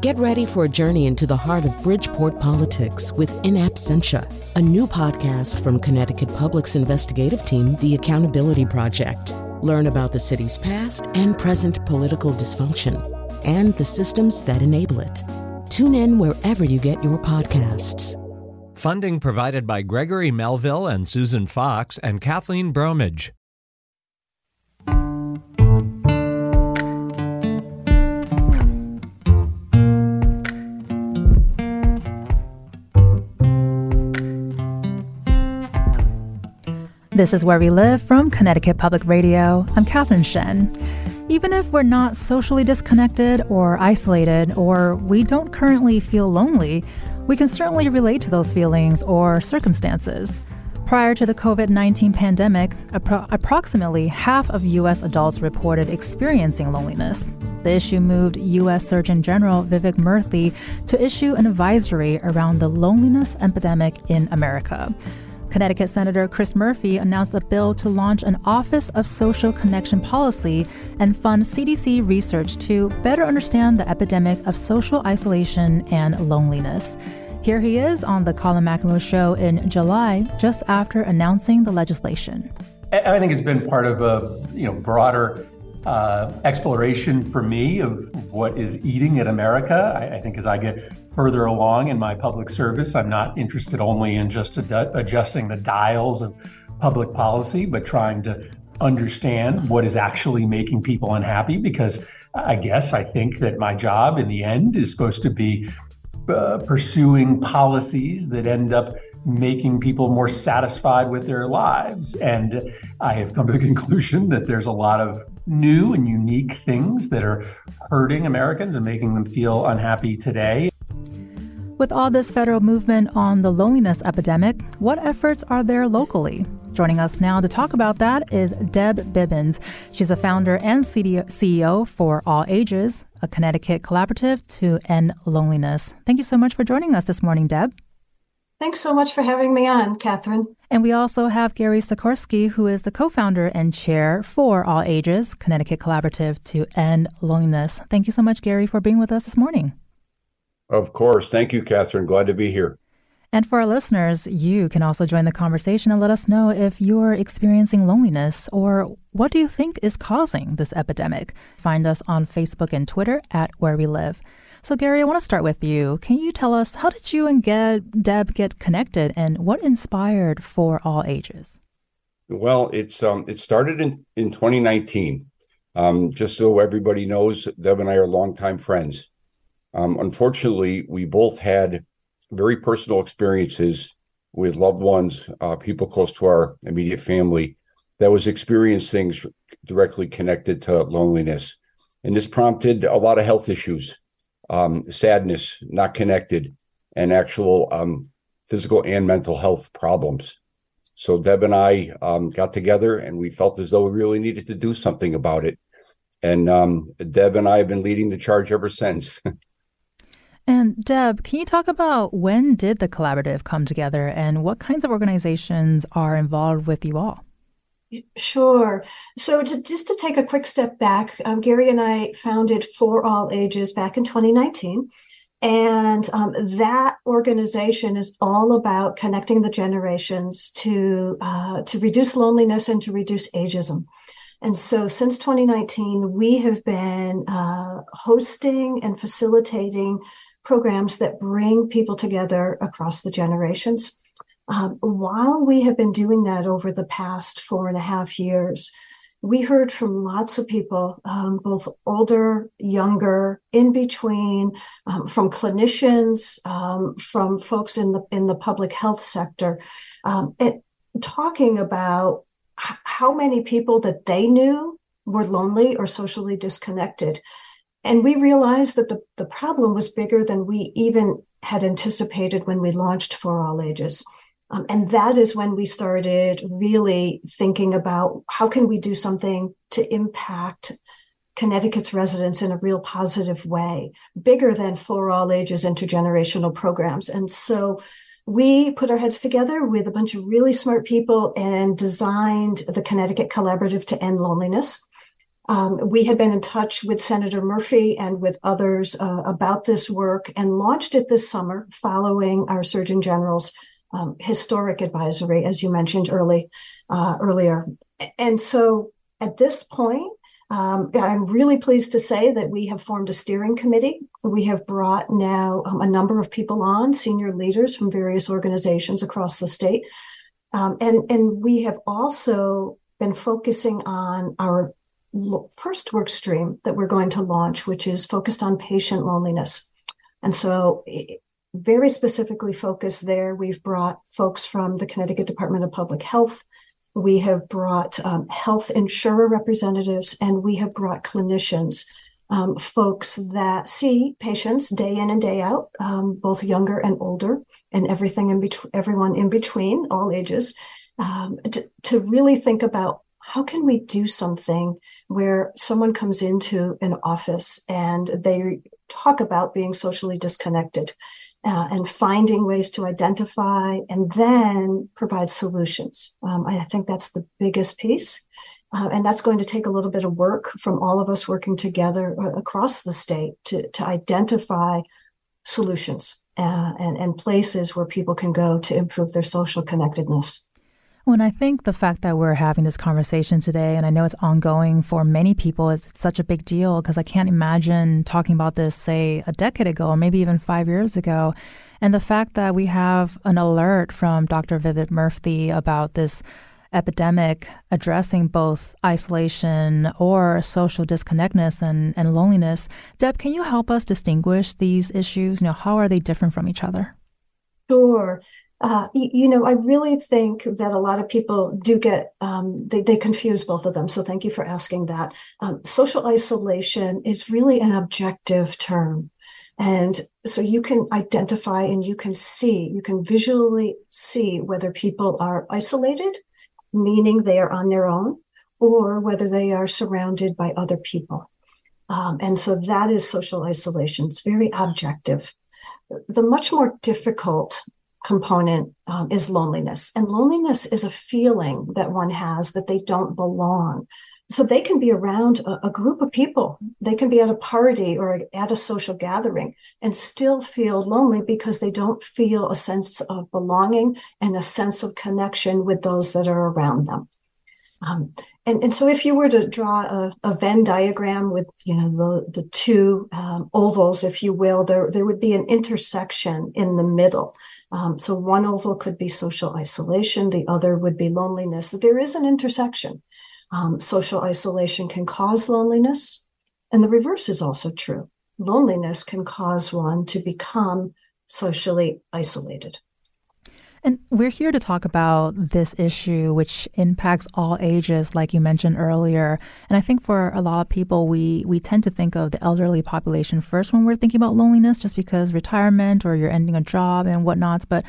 Get ready for a journey into the heart of Bridgeport politics with In Absentia, a new podcast from Connecticut Public's investigative team, The Accountability Project. Learn about the city's past and present political dysfunction and the systems that enable it. Tune in wherever you get your podcasts. Funding provided by Gregory Melville and Susan Fox and Kathleen Bromage. This is Where We Live from Connecticut Public Radio. I'm Catherine Shen. Even if we're not socially disconnected or isolated, or we don't currently feel lonely, we can certainly relate to those feelings or circumstances. Prior to the COVID 19 pandemic, appro- approximately half of U.S. adults reported experiencing loneliness. The issue moved U.S. Surgeon General Vivek Murthy to issue an advisory around the loneliness epidemic in America. Connecticut Senator Chris Murphy announced a bill to launch an Office of Social Connection Policy and fund CDC research to better understand the epidemic of social isolation and loneliness. Here he is on the Colin McEnroe Show in July, just after announcing the legislation. I think it's been part of a you know broader uh, exploration for me of what is eating at America. I, I, think as I get further along in my public service, I'm not interested only in just ad- adjusting the dials of public policy, but trying to understand what is actually making people unhappy. Because I guess I think that my job in the end is supposed to be uh, pursuing policies that end up making people more satisfied with their lives. And I have come to the conclusion that there's a lot of new and unique things that are hurting Americans and making them feel unhappy today. With all this federal movement on the loneliness epidemic, what efforts are there locally? Joining us now to talk about that is Deb Bibbins. She's a founder and CEO for All Ages, a Connecticut collaborative to end loneliness. Thank you so much for joining us this morning, Deb. Thanks so much for having me on, Catherine. And we also have Gary Sekorski, who is the co founder and chair for All Ages, Connecticut Collaborative to End Loneliness. Thank you so much, Gary, for being with us this morning. Of course. Thank you, Catherine. Glad to be here. And for our listeners, you can also join the conversation and let us know if you're experiencing loneliness or what do you think is causing this epidemic. Find us on Facebook and Twitter at Where We Live. So, Gary, I want to start with you. Can you tell us how did you and Deb get connected, and what inspired for all ages? Well, it's um, it started in in 2019. Um, just so everybody knows, Deb and I are longtime friends. Um, unfortunately, we both had very personal experiences with loved ones, uh, people close to our immediate family, that was experiencing things directly connected to loneliness, and this prompted a lot of health issues um, sadness, not connected, and actual um, physical and mental health problems. So Deb and I um, got together, and we felt as though we really needed to do something about it. And um, Deb and I have been leading the charge ever since. and Deb, can you talk about when did the collaborative come together, and what kinds of organizations are involved with you all? Sure. So, to, just to take a quick step back, um, Gary and I founded For All Ages back in 2019. And um, that organization is all about connecting the generations to uh, to reduce loneliness and to reduce ageism. And so, since 2019, we have been uh, hosting and facilitating programs that bring people together across the generations. Um, while we have been doing that over the past four and a half years, we heard from lots of people, um, both older, younger, in between, um, from clinicians, um, from folks in the in the public health sector, um, talking about h- how many people that they knew were lonely or socially disconnected. And we realized that the, the problem was bigger than we even had anticipated when we launched For All Ages. Um, and that is when we started really thinking about how can we do something to impact Connecticut's residents in a real positive way, bigger than for all ages intergenerational programs. And so we put our heads together with a bunch of really smart people and designed the Connecticut Collaborative to End Loneliness. Um, we had been in touch with Senator Murphy and with others uh, about this work and launched it this summer following our Surgeon General's um, historic advisory, as you mentioned early uh, earlier. And so at this point, um, I'm really pleased to say that we have formed a steering committee. We have brought now um, a number of people on, senior leaders from various organizations across the state. Um, and, and we have also been focusing on our first work stream that we're going to launch, which is focused on patient loneliness. And so, very specifically focused there, we've brought folks from the Connecticut Department of Public Health, we have brought um, health insurer representatives and we have brought clinicians, um, folks that see patients day in and day out, um, both younger and older, and everything in between, everyone in between, all ages, um, to, to really think about how can we do something where someone comes into an office and they talk about being socially disconnected uh, and finding ways to identify and then provide solutions. Um, I think that's the biggest piece. Uh, and that's going to take a little bit of work from all of us working together uh, across the state to, to identify solutions uh, and, and places where people can go to improve their social connectedness. When I think the fact that we're having this conversation today, and I know it's ongoing for many people, it's such a big deal because I can't imagine talking about this, say, a decade ago or maybe even five years ago. And the fact that we have an alert from Dr. Vivek Murthy about this epidemic addressing both isolation or social disconnectedness and, and loneliness. Deb, can you help us distinguish these issues? You know, how are they different from each other? Sure. Uh, you, know, I really think that a lot of people do get, um, they, they confuse both of them. So thank you for asking that. Um, social isolation is really an objective term. And so you can identify and you can see, you can visually see whether people are isolated, meaning they are on their own, or whether they are surrounded by other people. Um, and so that is social isolation. It's very objective. The much more difficult component um, is loneliness. And loneliness is a feeling that one has that they don't belong. So they can be around a, a, group of people. They can be at a party or at a social gathering and still feel lonely because they don't feel a sense of belonging and a sense of connection with those that are around them. Um, and, and so if you were to draw a, a Venn diagram with, you know, the, the two um, ovals, if you will, there, there would be an intersection in the middle. Um, so one oval could be social isolation, the other would be loneliness. There is an intersection. Um, social isolation can cause loneliness, and the reverse is also true. Loneliness can cause one to become socially isolated. And we're here to talk about this issue, which impacts all ages, like you mentioned earlier. And I think for a lot of people, we, we tend to think of the elderly population first when we're thinking about loneliness, just because retirement or you're ending a job and whatnot. But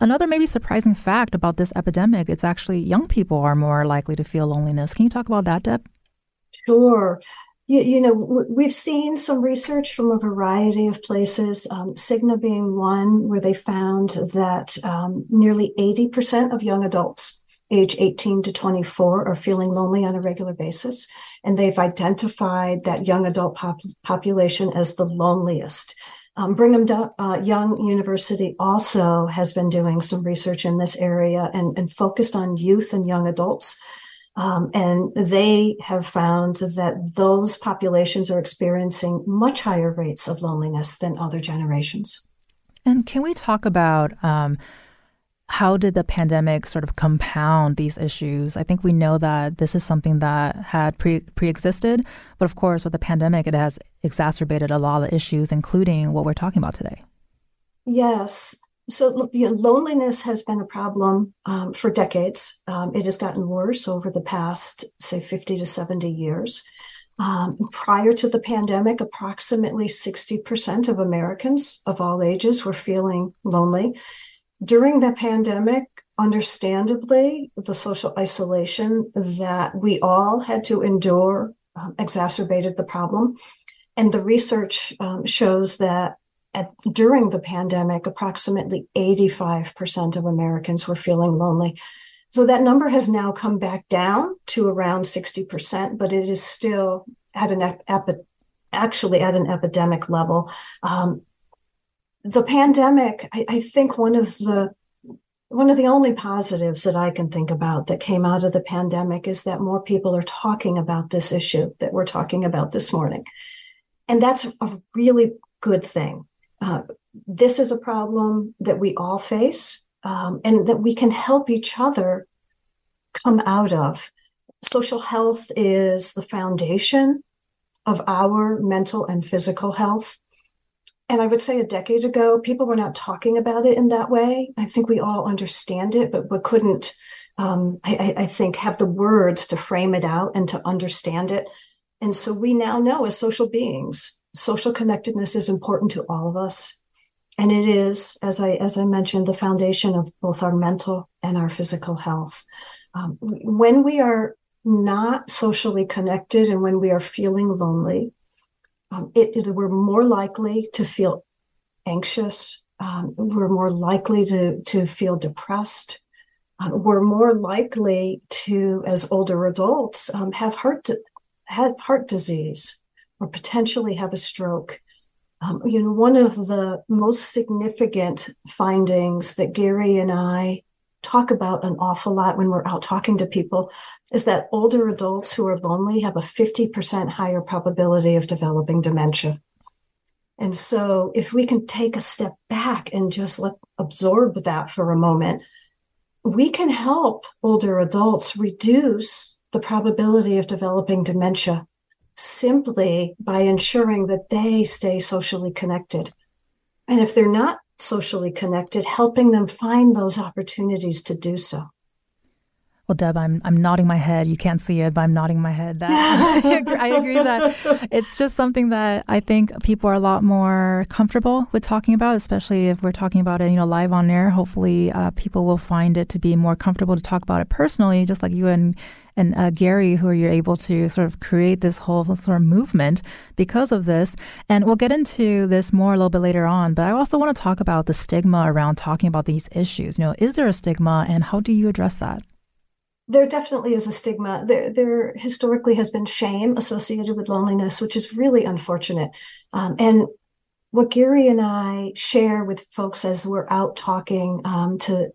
another maybe surprising fact about this epidemic, it's actually young people are more likely to feel loneliness. Can you talk about that, Deb? Sure you, you know, we've seen some research from a variety of places, um, Cigna being one, where they found that um, nearly 80% of young adults age 18 to 24 are feeling lonely on a regular basis. And they've identified that young adult pop- population as the loneliest. Um, Brigham uh, Young University also has been doing some research in this area and, and focused on youth and young adults. Um, and they have found that those populations are experiencing much higher rates of loneliness than other generations. And can we talk about um, how did the pandemic sort of compound these issues? I think we know that this is something that had pre pre-existed, but of course, with the pandemic, it has exacerbated a lot of issues, including what we're talking about today. Yes, so you know, loneliness has been a problem um, for decades. Um, it has gotten worse over the past, say, 50 to 70 years. Um, prior to the pandemic, approximately 60% of Americans of all ages were feeling lonely. During the pandemic, understandably, the social isolation that we all had to endure um, exacerbated the problem. And the research um, shows that at, during the pandemic, approximately 85% of Americans were feeling lonely. So that number has now come back down to around 60%, but it is still at an epi- actually at an epidemic level. Um, the pandemic, I, I think one of the one of the only positives that I can think about that came out of the pandemic is that more people are talking about this issue that we're talking about this morning. And that's a really good thing. Uh, this is a problem that we all face um, and that we can help each other come out of. Social health is the foundation of our mental and physical health. And I would say a decade ago, people were not talking about it in that way. I think we all understand it, but, but couldn't, um, I, I think, have the words to frame it out and to understand it. And so we now know as social beings, social connectedness is important to all of us. And it is, as I as I mentioned, the foundation of both our mental and our physical health. Um, when we are not socially connected and when we are feeling lonely, um, it, it, we're more likely to feel anxious. Um, we're more likely to, to feel depressed. Um, we're more likely to, as older adults, um, have heart have heart disease or potentially have a stroke. Um, you know, one of the most significant findings that Gary and I talk about an awful lot when we're out talking to people is that older adults who are lonely have a 50% higher probability of developing dementia. And so if we can take a step back and just let absorb that for a moment, we can help older adults reduce the probability of developing dementia simply by ensuring that they stay socially connected. And if they're not socially connected, helping them find those opportunities to do so. Well, Deb, I'm I'm nodding my head. You can't see it, but I'm nodding my head. That I, agree, I agree that it's just something that I think people are a lot more comfortable with talking about, especially if we're talking about it, you know, live on air. Hopefully, uh, people will find it to be more comfortable to talk about it personally, just like you and and uh, Gary, who you're able to sort of create this whole sort of movement because of this. And we'll get into this more a little bit later on. But I also want to talk about the stigma around talking about these issues. You know, is there a stigma, and how do you address that? There definitely is a stigma. There, there historically has been shame associated with loneliness, which is really unfortunate. Um, and what Gary and I share with folks as we're out talking um, to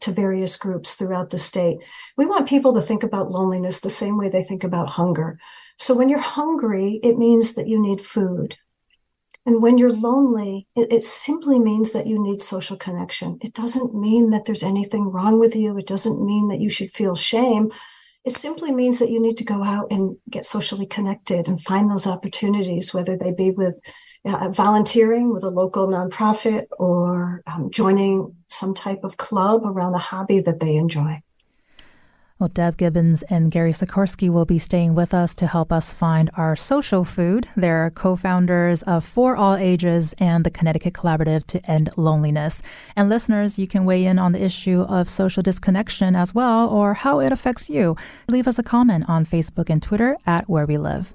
to various groups throughout the state, we want people to think about loneliness the same way they think about hunger. So when you're hungry, it means that you need food. And when you're lonely, it, it, simply means that you need social connection. It doesn't mean that there's anything wrong with you. It doesn't mean that you should feel shame. It simply means that you need to go out and get socially connected and find those opportunities, whether they be with uh, volunteering with a local nonprofit or um, joining some type of club around a hobby that they enjoy. Well, Deb Bibbins and Gary Sekorski will be staying with us to help us find our social food. They're co founders of For All Ages and the Connecticut Collaborative to End Loneliness. And listeners, you can weigh in on the issue of social disconnection as well or how it affects you. Leave us a comment on Facebook and Twitter at Where We Live.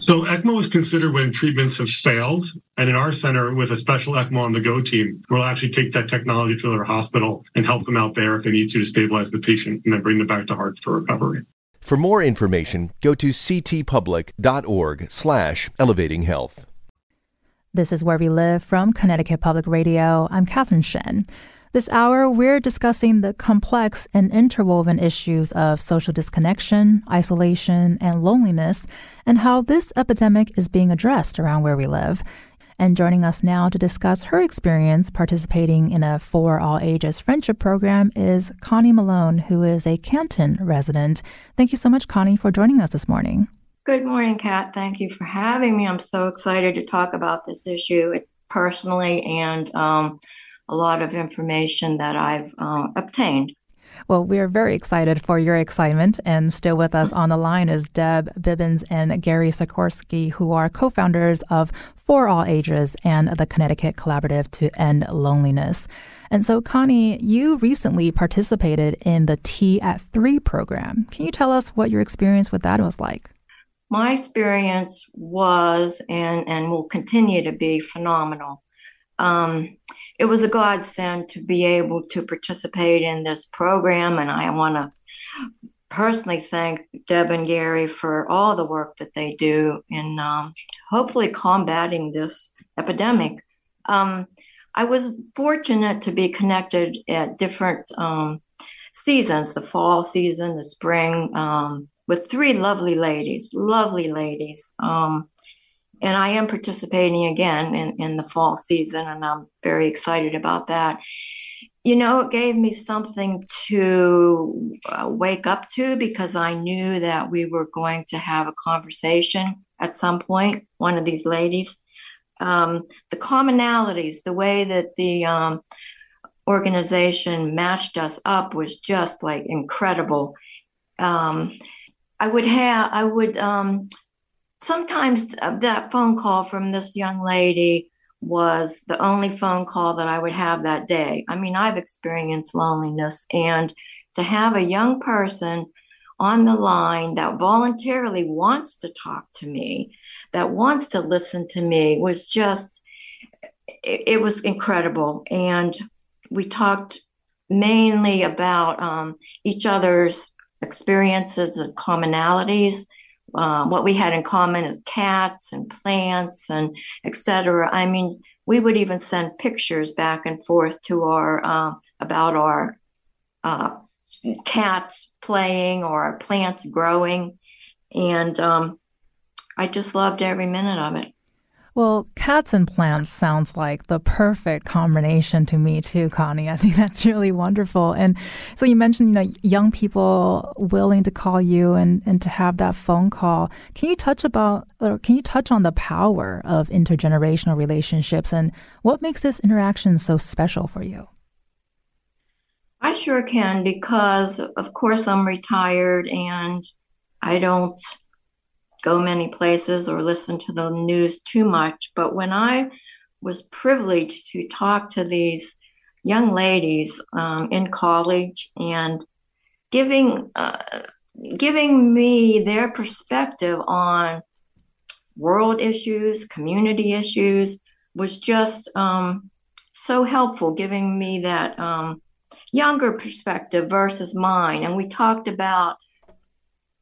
So ECMO is considered when treatments have failed. And in our center, with a special ECMO on the go team, we'll actually take that technology to their hospital and help them out there if they need to to stabilize the patient and then bring them back to Hearts for recovery. For more information, go to ctpublic.org slash elevating health. This is Where We Live from Connecticut Public Radio. I'm Catherine Shen. This hour, we're discussing the complex and interwoven issues of social disconnection, isolation, and loneliness, and how this epidemic is being addressed around where we live. And joining us now to discuss her experience participating in a For All Ages friendship program is Connie Malone, who is a Canton resident. Thank you so much, Connie, for joining us this morning. Good morning, Kat. Thank you for having me. I'm so excited to talk about this issue personally and um, a lot of information that I've uh, obtained. Well, we are very excited for your excitement. And still with us on the line is Deb Bibbins and Gary Sekorski, who are co founders of For All Ages and the Connecticut Collaborative to End Loneliness. And so, Connie, you recently participated in the Tea at Three program. Can you tell us what your experience with that was like? My experience was and, and will continue to be phenomenal. Um, it was a godsend to be able to participate in this program. And I want to personally thank Deb and Gary for all the work that they do in um, hopefully combating this epidemic. Um, I was fortunate to be connected at different um, seasons the fall season, the spring, um, with three lovely ladies, lovely ladies. Um, and I am participating again in, in the fall season, and I'm very excited about that. You know, it gave me something to uh, wake up to because I knew that we were going to have a conversation at some point, one of these ladies. Um, the commonalities, the way that the um, organization matched us up was just like incredible. Um, I would have, I would um, sometimes uh, that phone call from this young lady was the only phone call that I would have that day. I mean, I've experienced loneliness, and to have a young person on the line that voluntarily wants to talk to me, that wants to listen to me, was just, it, it was incredible. And we talked mainly about um, each other's experiences and commonalities uh, what we had in common is cats and plants and etc. I mean, we would even send pictures back and forth to our uh, about our uh, cats playing or our plants growing, and um, I just loved every minute of it. Well, cats and plants sounds like the perfect combination to me too, Connie. I think that's really wonderful. And so you mentioned, you know, young people willing to call you and, and to have that phone call. Can you touch about or can you touch on the power of intergenerational relationships and what makes this interaction so special for you? I sure can because of course I'm retired and I don't go many places or listen to the news too much. But when I was privileged to talk to these young ladies um, in college and giving uh, giving me their perspective on world issues, community issues, was just um, so helpful, giving me that um, younger perspective versus mine. And we talked about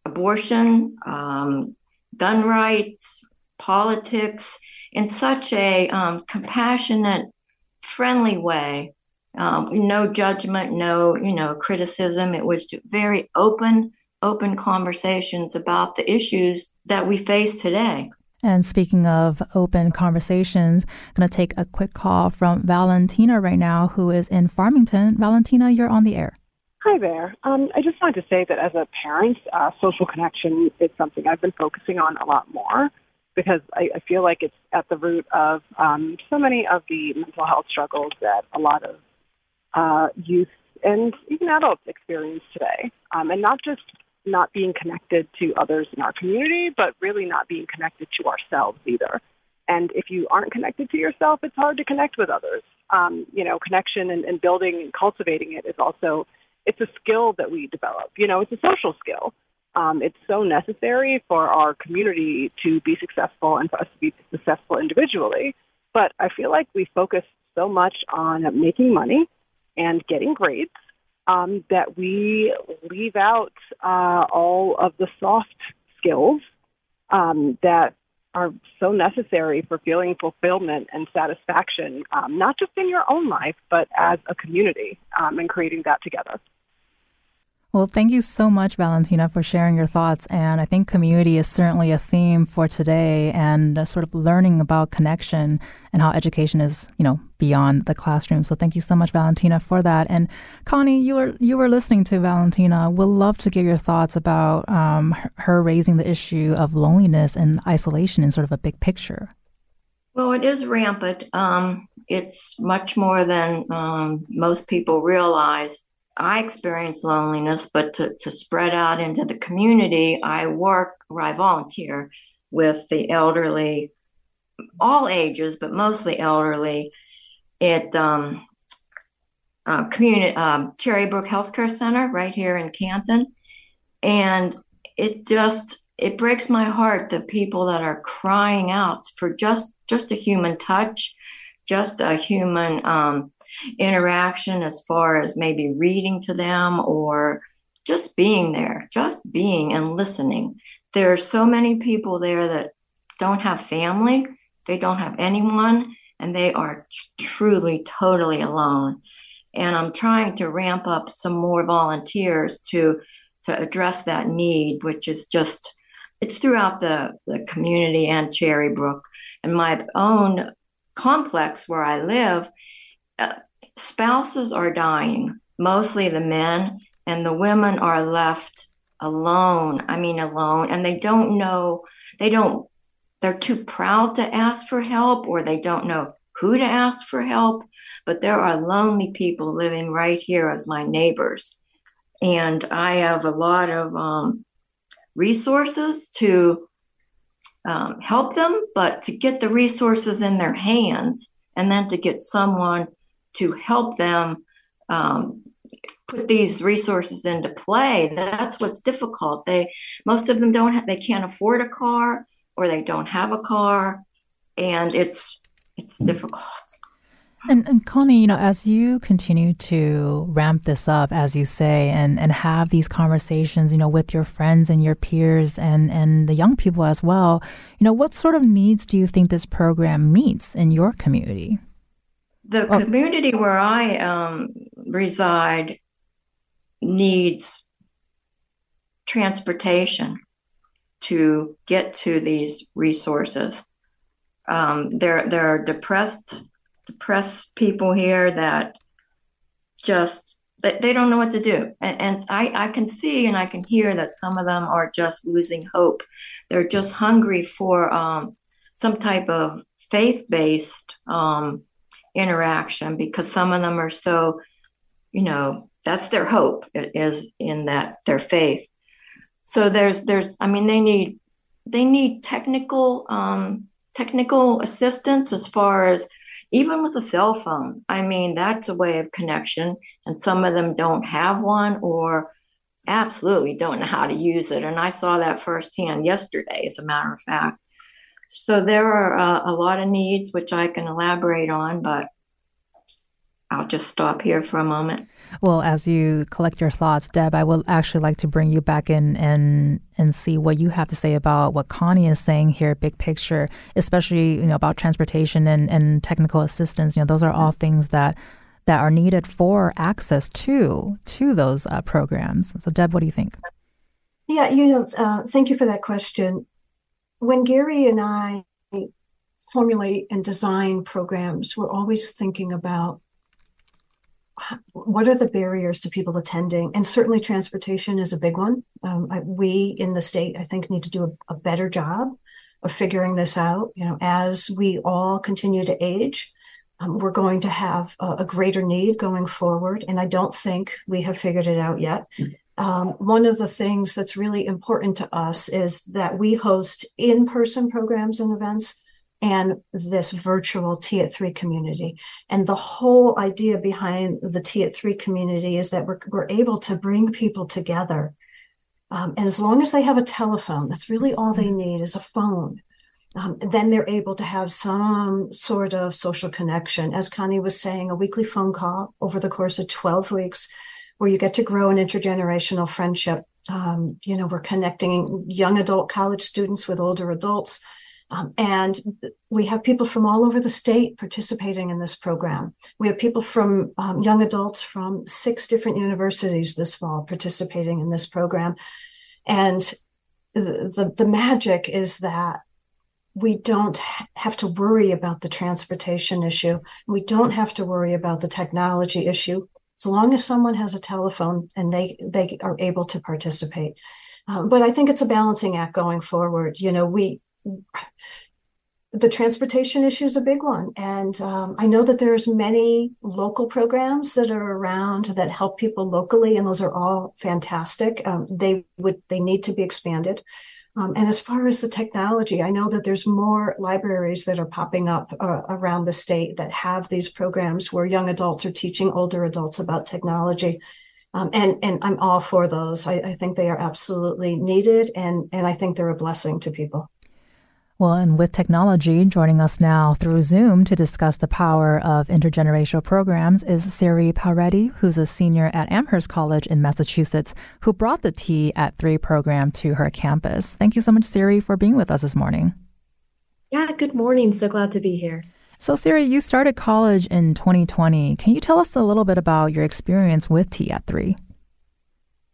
abortion, um, gun rights, politics in such a um, compassionate, friendly way. Um, no judgment, no you know criticism. It was very open, open conversations about the issues that we face today. And speaking of open conversations, I'm going to take a quick call from Valentina right now, who is in Farmington. Valentina, you're on the air. Hi there. Um, I just wanted to say that as a parent, uh, social connection is something I've been focusing on a lot more because I, I feel like it's at the root of um, so many of the mental health struggles that a lot of uh, youth and even adults experience today. Um, and not just not being connected to others in our community, but really not being connected to ourselves either. And if you aren't connected to yourself, it's hard to connect with others. Um, you know, connection and, and building and cultivating it is also it's a skill that we develop. You know, it's a social skill. Um, it's so necessary for our community to be successful and for us to be successful individually. But I feel like we focus so much on making money and getting grades um, that we leave out uh, all of the soft skills um, that are so necessary for feeling fulfillment and satisfaction, um, not just in your own life, but as a community um, and creating that together. Well, thank you so much, Valentina, for sharing your thoughts. And I think community is certainly a theme for today and uh, sort of learning about connection and how education is, you know, beyond the classroom. So thank you so much, Valentina, for that. And Connie, you were you were listening to Valentina. We'll love to get your thoughts about um, her raising the issue of loneliness and isolation in sort of a big picture. Well, it is rampant. Um, it's much more than um, most people realize. I experience loneliness, but to, to spread out into the community, I work or I volunteer with the elderly, all ages, but mostly elderly, at um, uh, community um, Cherry Brook Healthcare Center right here in Canton, and it just it breaks my heart the people that are crying out for just just a human touch, just a human um, interaction as far as maybe reading to them or just being there, just being and listening. There are so many people there that don't have family, they don't have anyone, and they are t- truly, totally alone. And I'm trying to ramp up some more volunteers to to address that need, which is just it's throughout the, the community and Cherry Brook. And my own complex where I live, spouses are dying, mostly the men, and the women are left alone. I mean, alone, and they don't know, they don't, they're too proud to ask for help or they don't know who to ask for help. But there are lonely people living right here as my neighbors. And I have a lot of um, resources to um, help them, but to get the resources in their hands and then to get someone to help them um, put these resources into play. That's what's difficult. They most of them don't have they can't afford a car or they don't have a car and it's it's difficult. And, and Connie, you know, as you continue to ramp this up, as you say, and, and have these conversations, you know, with your friends and your peers and, and the young people as well, you know, what sort of needs do you think this program meets in your community? The oh. community where I um, reside needs transportation to get to these resources. Um, there, there are depressed, depressed people here that just they don't know what to do, and, and I, I can see and I can hear that some of them are just losing hope. They're just hungry for um, some type of faith-based um, interaction because some of them are so, you know, that's their hope is in that their faith. So there's there's I mean they need they need technical um, technical assistance as far as even with a cell phone. I mean that's a way of connection, and some of them don't have one or absolutely don't know how to use it. And I saw that firsthand yesterday, as a matter of fact. So there are uh, a lot of needs which I can elaborate on, but I'll just stop here for a moment. Well, as you collect your thoughts, Deb, I would actually like to bring you back in and and see what you have to say about what Connie is saying here, big picture, especially you know about transportation and, and technical assistance. You know, those are all things that that are needed for access to to those uh, programs. So, Deb, what do you think? Yeah, you know, uh, thank you for that question when Gary and I formulate and design programs, we're always thinking about what are the barriers to people attending? And certainly transportation is a big one. Um, I, we in the state i think need to do a, a, better job of figuring this out. You know as we all continue to age um, we're going to have a, a, greater need going forward. And i don't think we have figured it out yet um, one of the things that's really important to us is that we host in person programs and events and this virtual Tea at three community. And the whole idea behind the Tea at three community is that we're, we're able to bring people together. Um, and as long as they have a telephone, that's really all they need is a phone. Um, then they're able to have some sort of social connection. As Connie was saying, a weekly phone call over the course of 12 weeks where you get to grow an intergenerational friendship. Um, you know, we're connecting young adult college students with older adults. Um, and we have people from all over the state participating in this program. We have people from um, young adults from six different universities this fall participating in this program. And the, the, the magic is that we don't have to worry about the transportation issue. We don't have to worry about the technology issue as long as someone has a telephone and they they are able to participate. Um, but I think it's a balancing act going forward. You know, we the transportation issue is a big one, and um, I know that there's many local programs that are around that help people locally, and those are all fantastic. Um, they would they need to be expanded. Um, and as far as the technology, I know that there's more libraries that are popping up uh, around the state that have these programs where young adults are teaching older adults about technology. Um, and and I'm all for those. I, I think they are absolutely needed, and and I think they're a blessing to people. Well, and with technology, joining us now through Zoom to discuss the power of intergenerational programs is Siri Palreddy, who's a senior at Amherst College in Massachusetts, who brought the Tea at 3 program to her campus. Thank you so much, Siri, for being with us this morning. Yeah, good morning. So glad to be here. So, Siri, you started college in 2020. Can you tell us a little bit about your experience with Tea at 3?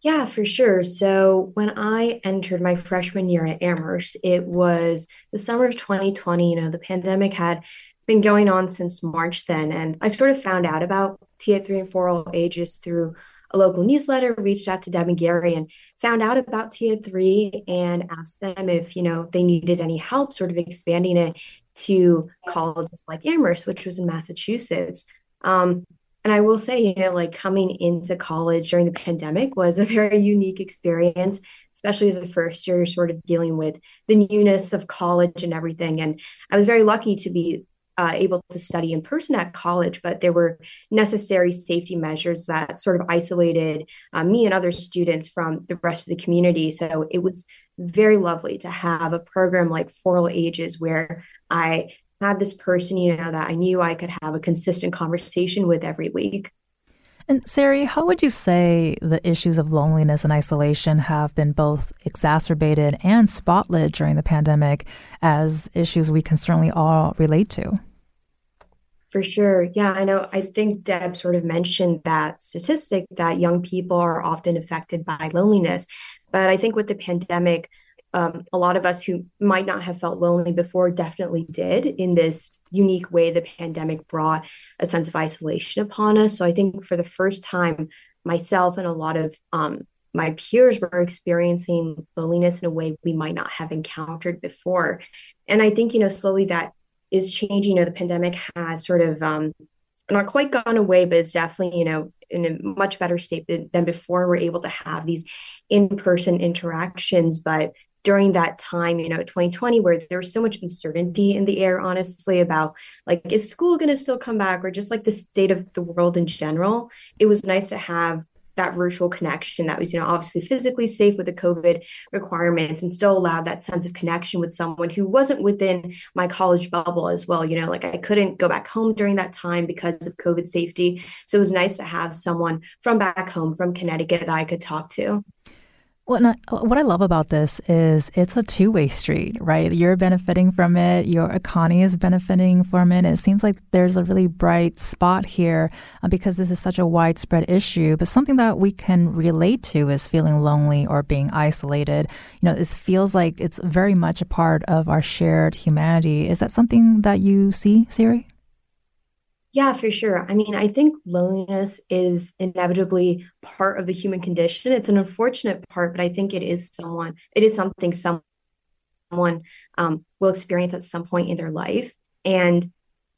Yeah, for sure. So when I entered my freshman year at Amherst, it was the summer of 2020. You know, the pandemic had been going on since March then. And I sort of found out about Tea at 3 and For all ages through a local newsletter, reached out to Deb and Gary and found out about Tea at 3 and asked them if, you know, they needed any help sort of expanding it to colleges like Amherst, which was in Massachusetts. Um, and I will say, you know, like coming into college during the pandemic was a very unique experience, especially as a first year, sort of dealing with the newness of college and everything. And I was very lucky to be uh, able to study in person at college, but there were necessary safety measures that sort of isolated uh, me and other students from the rest of the community. So it was very lovely to have a program like For All Ages where I had this person, you know, that I knew I could have a consistent conversation with every week. And Siri, how would you say the issues of loneliness and isolation have been both exacerbated and spotlit during the pandemic as issues we can certainly all relate to? For sure. Yeah, I know. I think Deb sort of mentioned that statistic that young people are often affected by loneliness. But I think with the pandemic, um, a lot of us who might not have felt lonely before definitely did in this unique way the pandemic brought a sense of isolation upon us. So i think for the first time myself and a lot of um, my peers were experiencing loneliness in a way we might not have encountered before. And i think you know slowly that is changing. You know the pandemic has sort of um, not quite gone away but it's definitely you know in a much better state than before. We're able to have these in-person interactions but during that time, you know, 2020, where there was so much uncertainty in the air, honestly, about like, is school going to still come back or just like the state of the world in general? It was nice to have that virtual connection that was, you know, obviously physically safe with the COVID requirements and still allowed that sense of connection with someone who wasn't within my college bubble as well. You know, like I couldn't go back home during that time because of COVID safety. So it was nice to have someone from back home, from Connecticut, that I could talk to. Well, I, what I love about this is it's a two way street, right? You're benefiting from it, your economy is benefiting from it. It seems like there's a really bright spot here uh, because this is such a widespread issue. But something that we can relate to is feeling lonely or being isolated. You know, this feels like it's very much a part of our shared humanity. Is that something that you see, Siri? Yeah, for sure. I mean, I think loneliness is inevitably part of the human condition. It's an unfortunate part, but I think it is someone, it is something someone um, will experience at some point in their life. And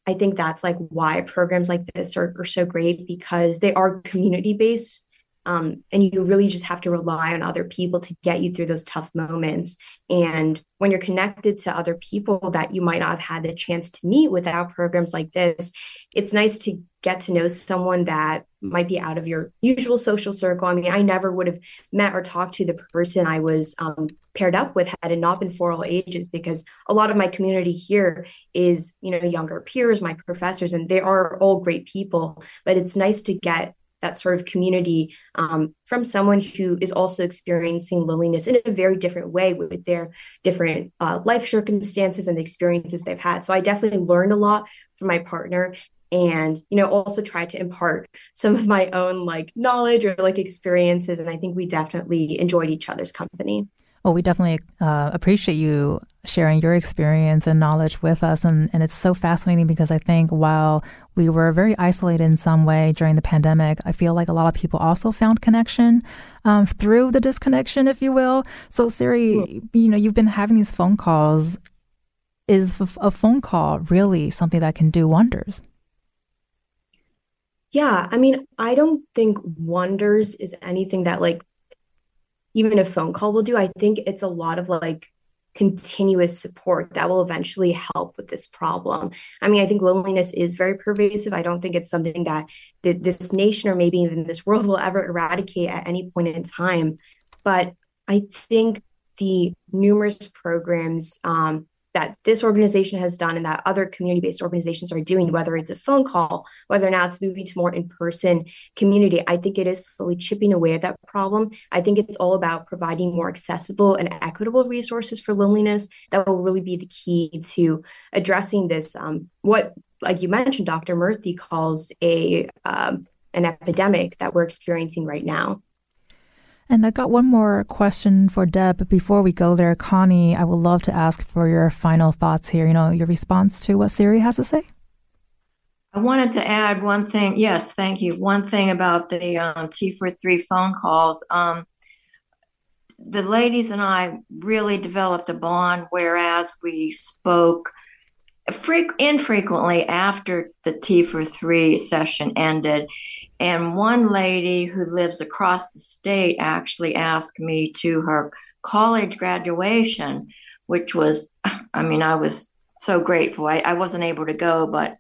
I think that's like why programs like this are, are so great because they are community based um, and you really just have to rely on other people to get you through those tough moments. And when you're connected to other people that you might not have had the chance to meet without programs like this, it's nice to get to know someone that might be out of your usual social circle. I mean, I never would have met or talked to the person I was um, paired up with had it not been for all ages, because a lot of my community here is, you know, younger peers, my professors, and they are all great people. But it's nice to get that sort of community um, from someone who is also experiencing loneliness in a very different way with their different uh, life circumstances and the experiences they've had. So I definitely learned a lot from my partner and you know also try to impart some of my own like knowledge or like experiences and i think we definitely enjoyed each other's company well we definitely uh, appreciate you sharing your experience and knowledge with us and, and it's so fascinating because i think while we were very isolated in some way during the pandemic. I feel like a lot of people also found connection um, through the disconnection if you will. So siri you know you've been having these phone calls. Is a phone call really something that can do wonders? Yeah, I mean, I don't think wonders is anything that like even a phone call will do. I think it's a lot of like continuous support that will eventually help with this problem. I mean, I think loneliness is very pervasive. I don't think it's something that th- this nation or maybe even this world will ever eradicate at any point in time. But I think the numerous programs um, that this organization has done and that other community based organizations are doing, whether it's a phone call, whether or not it's moving to more in person community, I think it is slowly chipping away at that problem. I think it's all about providing more accessible and equitable resources for loneliness that will really be the key to addressing this. Um, what, like you mentioned, Dr. Murthy calls a um, an epidemic that we're experiencing right now. And I got one more question for Deb. But before we go there, Connie, I would love to ask for your final thoughts here. You know, your response to what Siri has to say. I wanted to add one thing. Yes, thank you. One thing about the um, Tea for three phone calls. Um, the ladies and I really developed a bond, whereas we spoke infrequently after the Tea for three session ended. And one lady who lives across the state actually asked me to her college graduation, which was, I mean, I was so grateful. I, I wasn't able to go, but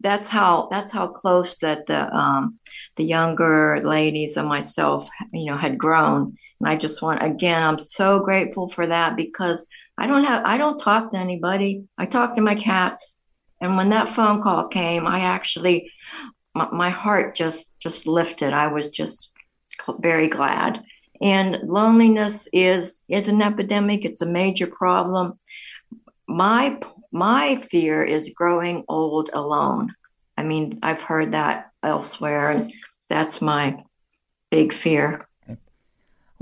that's how that's how close that the um, the younger ladies and myself, you know, had grown. And I just want again, I'm so grateful for that because I don't have I don't talk to anybody. I talk to my cats. And when that phone call came, I actually my, my heart just just lifted. I was just very glad. And loneliness is is an epidemic. It's a major problem. My my fear is growing old alone. I mean, I've heard that elsewhere, and that's my big fear.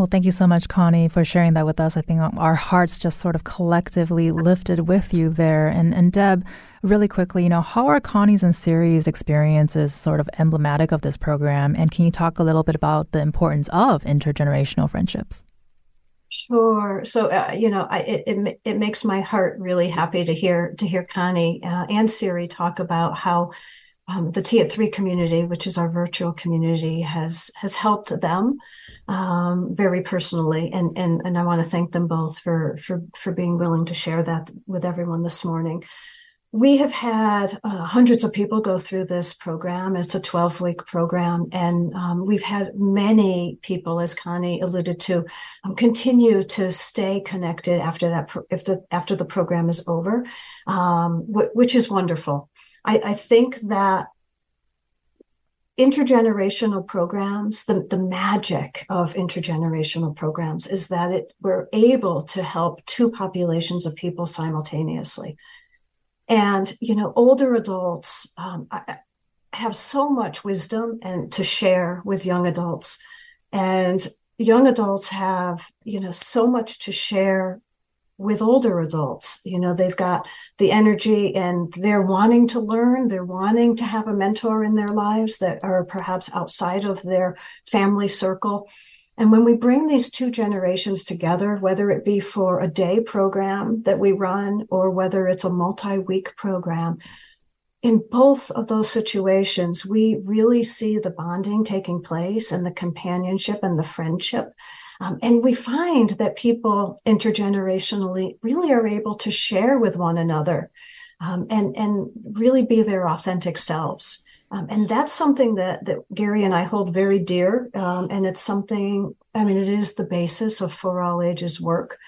Well, thank you so much, Connie, for sharing that with us. I think our hearts just sort of collectively lifted with you there. And and Deb, really quickly, you know, how are Connie's and Siri's experiences sort of emblematic of this program? And can you talk a little bit about the importance of intergenerational friendships? Sure. So, uh, you know, I, it, it, it makes my heart really happy to hear to hear Connie uh, and Siri talk about how um, the Tea at Three community, which is our virtual community, has has helped them um, very personally, and and and I want to thank them both for for for being willing to share that with everyone this morning. We have had uh, hundreds of people go through this program. It's a 12 week program, and um, we've had many people, as Connie alluded to, um, continue to stay connected after that, pro- if the, after the program is over, um, which is wonderful. I, I think that intergenerational programs the, the magic of intergenerational programs is that it we're able to help two populations of people simultaneously. And you know older adults um, have so much wisdom and to share with young adults. And young adults have you know so much to share with older adults. You know, they've got the energy and they're wanting to learn, they're wanting to have a mentor in their lives that are perhaps outside of their family circle. And when we bring these two generations together, whether it be for a day program that we run or whether it's a multi week program, in both of those situations, we really see the bonding taking place and the companionship and the friendship um, and we find that people intergenerationally really are able to share with one another um, and, and really be their authentic selves. Um, and that's something that, that Gary and I hold very dear. Um, and it's something, I mean, it is the basis of For All Ages work.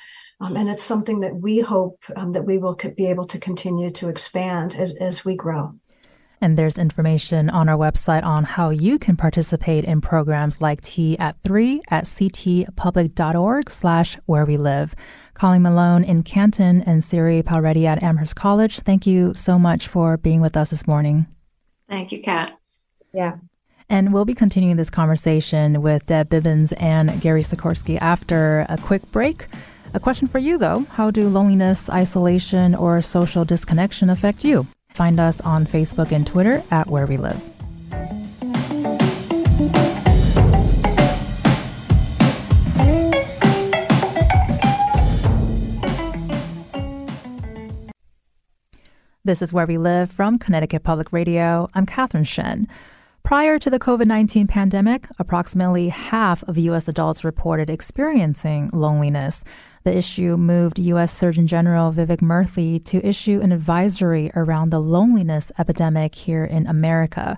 Um, and it's something that we hope um, that we will be able to continue to expand as, as we grow. And there's information on our website on how you can participate in programs like Tea at 3 at ctpublic.org slash where we live. Colleen Malone in Canton and Siri Palreddy at Amherst College, thank you so much for being with us this morning. Thank you, Kat. Yeah. And we'll be continuing this conversation with Deb Bibbins and Gary Sekorski after a quick break. A question for you, though How do loneliness, isolation, or social disconnection affect you? Find us on Facebook and Twitter at Where We Live. This is Where We Live from Connecticut Public Radio. I'm Catherine Shen. Prior to the COVID 19 pandemic, approximately half of U.S. adults reported experiencing loneliness. The issue moved U.S. Surgeon General Vivek Murthy to issue an advisory around the loneliness epidemic here in America.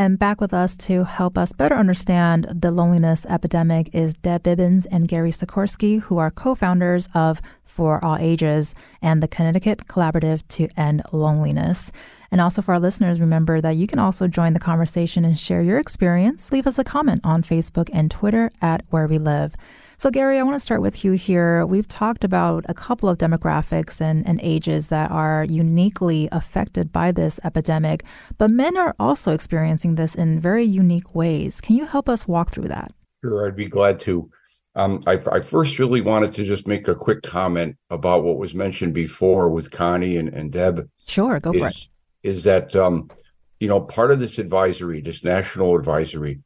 And back with us to help us better understand the loneliness epidemic is Deb Bibbins and Gary Sekorski, who are co founders of For All Ages and the Connecticut Collaborative to End Loneliness. And also for our listeners, remember that you can also join the conversation and share your experience. Leave us a comment on Facebook and Twitter at Where We Live. So, Gary, I want to start with you here. We've talked about a couple of demographics and, and ages that are uniquely affected by this epidemic, but men are also experiencing this in very unique ways. Can you help us walk through that? Sure, I'd be glad to. Um, I, I, first really wanted to just make a quick comment about what was mentioned before with Connie and, and Deb. Sure, go for it. Is that, um, you know, part of this advisory, this national advisory,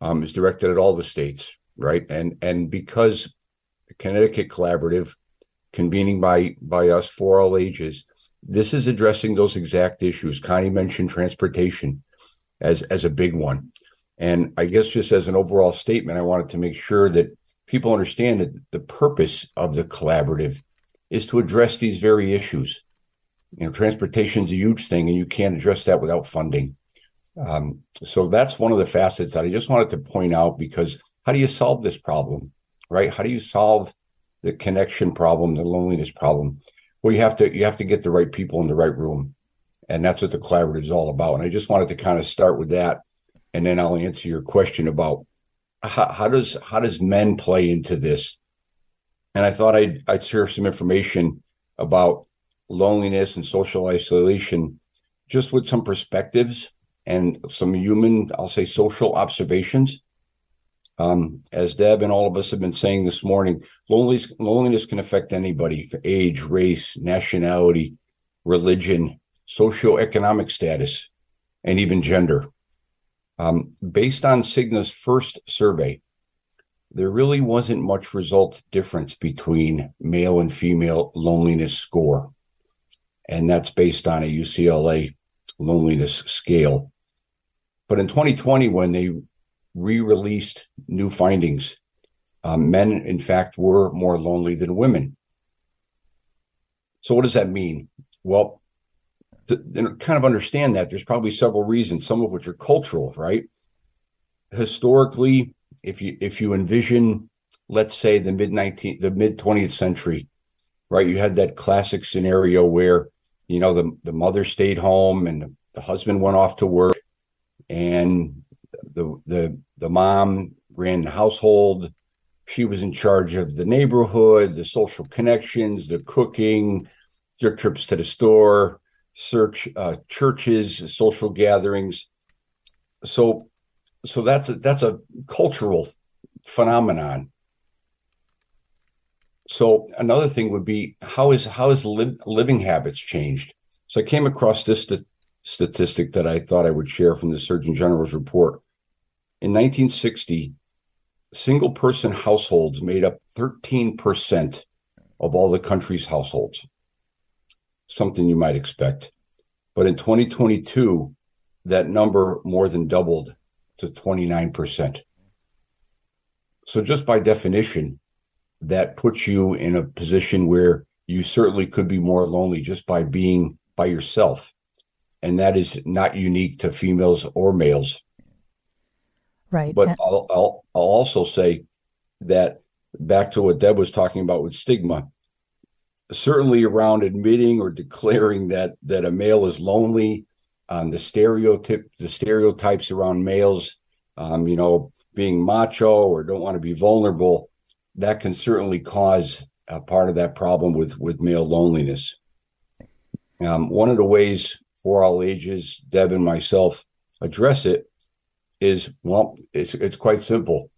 um, is directed at all the states right? And and because the Connecticut Collaborative, convening by by us for all ages, this is addressing those exact issues. Connie mentioned transportation as as a big one, and I guess just as an overall statement, I wanted to make sure that people understand that the purpose of the collaborative is to address these very issues. You know, transportation is a huge thing, and you can't address that without funding. Um, so that's one of the facets that I just wanted to point out because how do you solve this problem right? How do you solve the connection problem the loneliness problem? Well you have to you have to get the right people in the right room. And that's what the collaborative is all about. And i just wanted to kind of start with that. And then i'll answer your question about how, how does how does men play into this? And i thought i'd i'd share some information about loneliness and social isolation just with some perspectives and some human i'll say social observations um, as Deb and all of us have been saying this morning, loneliness, loneliness can affect anybody for age, race, nationality, religion, socioeconomic status, and even gender. Um, based on Cigna's first survey, there really wasn't much result difference between male and female loneliness score. And that's based on a UCLA loneliness scale. But in 2020, when they re-released new findings. Um, men, in fact, were more lonely than women. So, what does that mean? Well, to, kind of understand that, there's probably several reasons, some of which are cultural, right? Historically, if you if you envision, let's say the mid 19th, the mid 20th century, right, you had that classic scenario where you know the the mother stayed home and the husband went off to work, and the the the mom ran the household. She was in charge of the neighborhood, the social connections, the cooking, their trips to the store, search uh, churches, social gatherings. So, so that's a, that's a cultural phenomenon. So another thing would be how is how is li- living habits changed? So I came across this st- statistic that I thought I would share from the Surgeon General's report. In 1960, single person households made up 13% of all the country's households. Something you might expect. But in 2022, that number more than doubled to 29%. So, just by definition, that puts you in a position where you certainly could be more lonely just by being by yourself. And that is not unique to females or males. Right. But I'll, I'll, I'll also say that back to what Deb was talking about with stigma, certainly around admitting or declaring that that a male is lonely um, the stereotype, the stereotypes around males, um, you know, being macho or don't want to be vulnerable, that can certainly cause a part of that problem with with male loneliness. Um, one of the ways for all ages, Deb and myself address it is well, it's it's quite simple.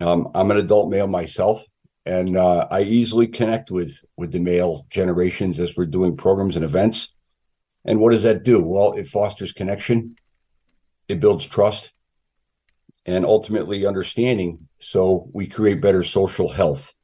Um, I'm an adult male myself, and uh, I easily connect with with the male generations as we're doing programs and events. And what does that do? Well, it fosters connection, it builds trust, and ultimately understanding. So we create better social health.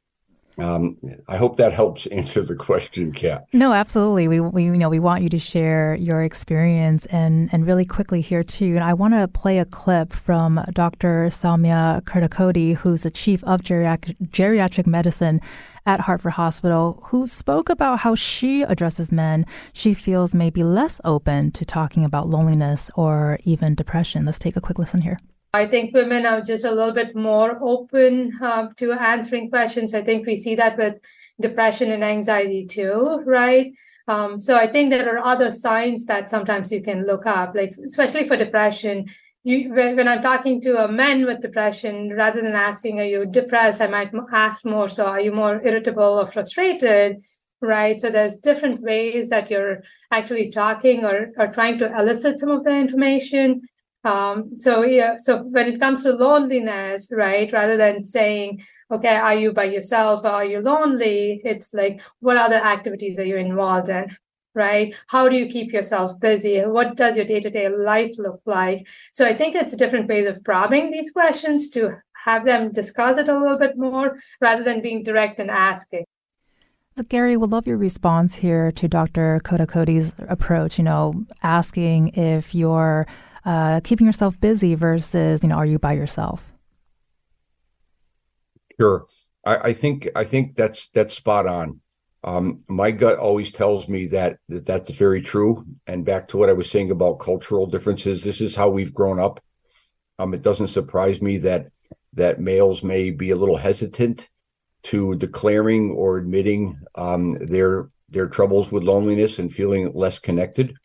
Um, I hope that helps answer the question, Kat. No, absolutely. We, we, you know, we want you to share your experience and, and really quickly here too. And I want to play a clip from Dr. Sowmya Kurtakoti, who's the chief of geriatric, geriatric medicine at Hartford Hospital, who spoke about how she addresses men she feels may be less open to talking about loneliness or even depression. Let's take a quick listen here. I think women are just a little bit more open uh, to answering questions. I think we see that with depression and anxiety too, right? Um, so I think there are other signs that sometimes you can look up, like especially for depression. You, when I'm talking to a man with depression, rather than asking, "Are you depressed?" I might ask more. So, are you more irritable or frustrated? Right. So there's different ways that you're actually talking or, or trying to elicit some of the information. Um, so yeah, so when it comes to loneliness, right, rather than saying, okay, are you by yourself or are you lonely? It's like, what other activities are you involved in? Right? How do you keep yourself busy? What does your day-to-day life look like? So I think it's different ways of probing these questions to have them discuss it a little bit more rather than being direct and asking. So Gary, would love your response here to Dr. Kurtakoti's approach, you know, asking if you're uh, keeping yourself busy versus you know are you by yourself? Sure. I, I think i think that's that's spot on. Um, my gut always tells me that, that that's very true. And back to what i was saying about cultural differences this is how we've grown up. Um, it doesn't surprise me that that males may be a little hesitant to declaring or admitting um, their their troubles with loneliness and feeling less connected.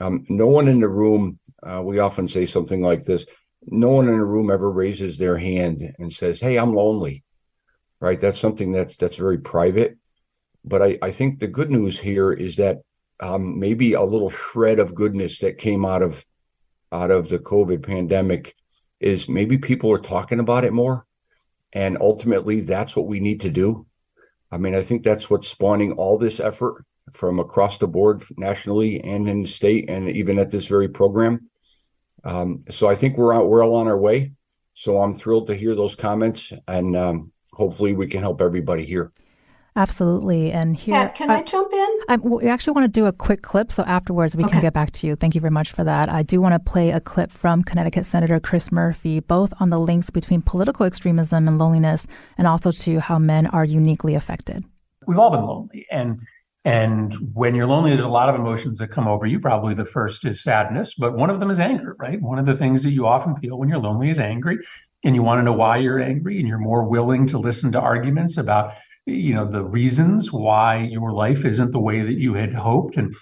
Um, no one in the room uh, we often say something like this no one in a room ever raises their hand and says hey i'm lonely right? That's something that's that's very private. But i i think the good news here is that um, maybe a little shred of goodness that came out of out of the covid pandemic is maybe people are talking about it more. And ultimately that's what we need to do. I mean i think that's what's spawning all this effort from across the board nationally and in the state and even at this very program um, so I think we're out, we're all on our way. So I'm thrilled to hear those comments, and um, hopefully we can help everybody here. Absolutely. And here, yeah, can I, I, jump in? I, we actually want to do a quick clip, so afterwards we okay. can get back to you. Thank you very much for that. I do want to play a clip from Connecticut Senator Chris Murphy, both on the links between political extremism and loneliness, and also to how men are uniquely affected. We've all been lonely, and and when you're lonely, there's a lot of emotions that come over you. Probably the first is sadness, but one of them is anger, right? One of the things that you often feel when you're lonely is angry, and you want to know why you're angry, and you're more willing to listen to arguments about, you know, the reasons why your life isn't the way that you had hoped, and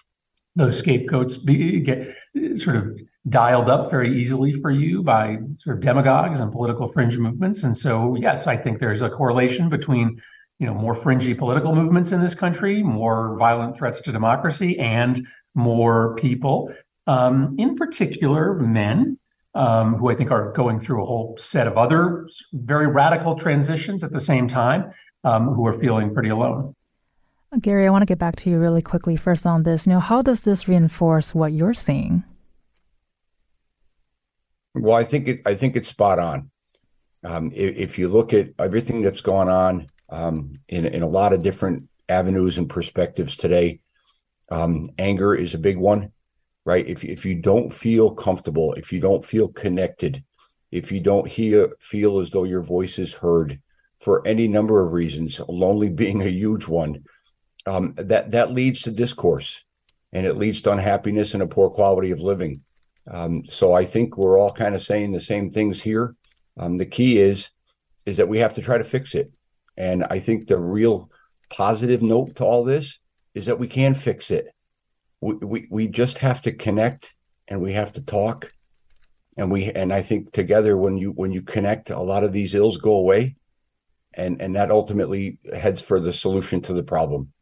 those scapegoats be, get sort of dialed up very easily for you by sort of demagogues and political fringe movements. And so, yes, I think there's a correlation between you know more fringy political movements in this country, more violent threats to democracy, and more people, um, in particular men, um, who I think are going through a whole set of other very radical transitions at the same time, um, who are feeling pretty alone. Gary, I want to get back to you really quickly first on this. You know, how does this reinforce what you're seeing? Well, I think it. I think it's spot on. Um, if, if, you look at everything that's gone on um, in in a lot of different avenues and perspectives today. Um, anger is a big one, right? If if you don't feel comfortable, if you don't feel connected, if you don't hear feel as though your voice is heard for any number of reasons, lonely being a huge one, um, that that leads to discourse, and it leads to unhappiness and a poor quality of living. Um, so I think we're all kind of saying the same things here. Um, the key is is that we have to try to fix it. And I think the real positive note to all this is that we can fix it. We, we, we just have to connect and we have to talk. And we and i think together when you when you connect a lot of these ills go away. And and that ultimately heads for the solution to the problem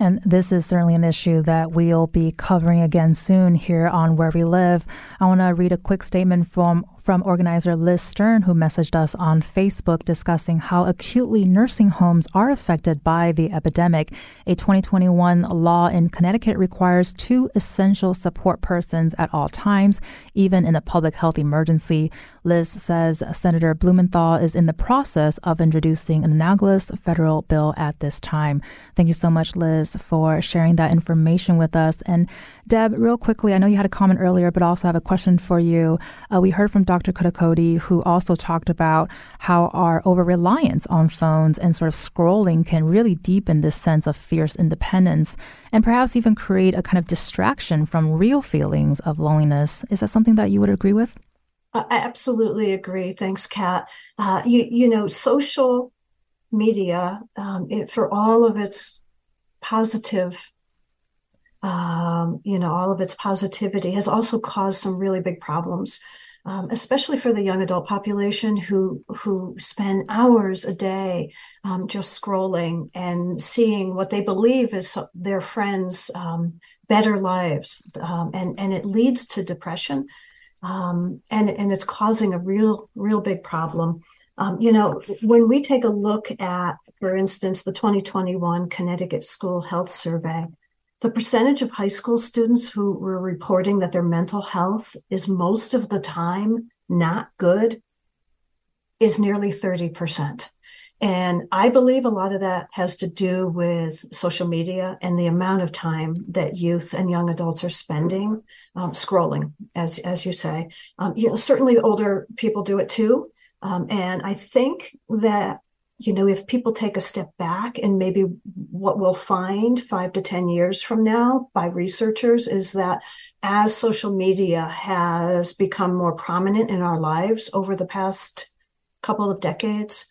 and this is certainly an issue that we'll be covering again soon here on Where We Live. I want to read a quick statement from, from organizer Liz Stern, who messaged us on Facebook discussing how acutely nursing homes are affected by the epidemic. A 2021 law in Connecticut requires two essential support persons at all times, even in a public health emergency. Liz says Senator Blumenthal is in the process of introducing an analogous federal bill at this time. Thank you so much, Liz, for sharing that information with us. And Deb, real quickly, I know you had a comment earlier, but also have a question for you. Uh, we heard from Dr. Kurtakoti, who also talked about how our over reliance on phones and sort of scrolling can really deepen this sense of fierce independence and perhaps even create a kind of distraction from real feelings of loneliness. Is that something that you would agree with? I absolutely agree. Thanks, Kat. Uh, you, you know, social media, um, it, for all of its positive, um, you know, all of its positivity, has also caused some really big problems, um, especially for the young adult population who who spend hours a day um, just scrolling and seeing what they believe is their friends' um, better lives, um, and and it leads to depression um, and and it's causing a real real big problem. Um, you know, when we take a look at, for instance, the 2021 Connecticut School Health Survey, the percentage of high school students who were reporting that their mental health is most of the time not good is nearly 30%. And I believe a lot of that has to do with social media and the amount of time that youth and young adults are spending um, scrolling, as as you say. Um, you know, certainly older people do it too. Um, and I think that you know if people take a step back and maybe what we'll find five to ten years from now by researchers is that as social media has become more prominent in our lives over the past couple of decades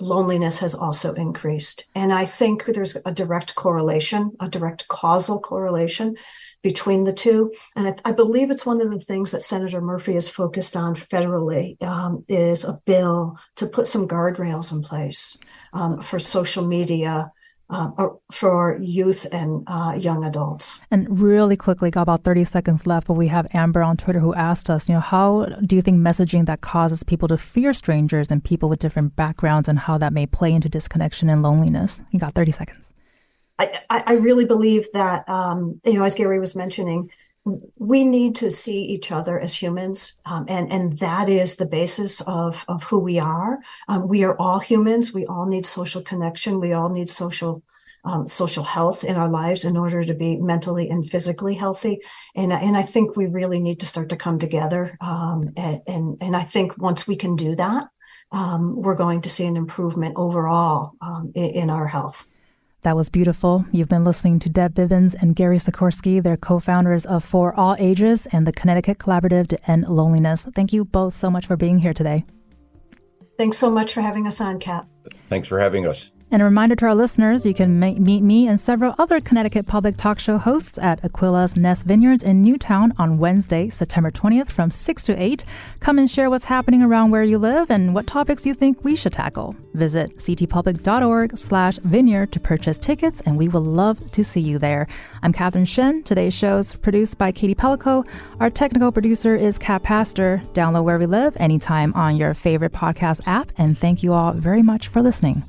loneliness has also increased. And I think there's a direct correlation, a direct causal correlation between the two. And I, I believe it's one of the things that Senator Murphy is focused on federally um, is a bill to put some guardrails in place um, for social media uh, for youth and uh, young adults. And really quickly, got about 30 seconds left, but we have Amber on Twitter who asked us, you know, how do you think messaging that causes people to fear strangers and people with different backgrounds and how that may play into disconnection and loneliness? You got 30 seconds. I, I really believe that, um, you know, as Gary was mentioning, we need to see each other as humans, um, and and that is the basis of of who we are. Um, we are all humans. We all need social connection. We all need social um, social health in our lives in order to be mentally and physically healthy. And and I think we really need to start to come together. Um, and, and and I think once we can do that, um, we're going to see an improvement overall um, in, in our health. That was beautiful. You've been listening to Deb Bibbins and Gary Sekorski. They're co founders of For All Ages and the Connecticut Collaborative to End Loneliness. Thank you both so much for being here today. Thanks so much for having us on, Kat. Thanks for having us. And a reminder to our listeners, you can meet me and several other Connecticut public talk show hosts at Aquila's Nest Vineyards in Newtown on Wednesday, September 20th from 6 to 8. Come and share what's happening around where you live and what topics you think we should tackle. Visit ctpublic.org slash vineyard to purchase tickets, and we will love to see you there. I'm Catherine Shen. Today's show is produced by Katie Pellico. Our technical producer is Cat Pastor. Download Where We Live anytime on your favorite podcast app, and thank you all very much for listening.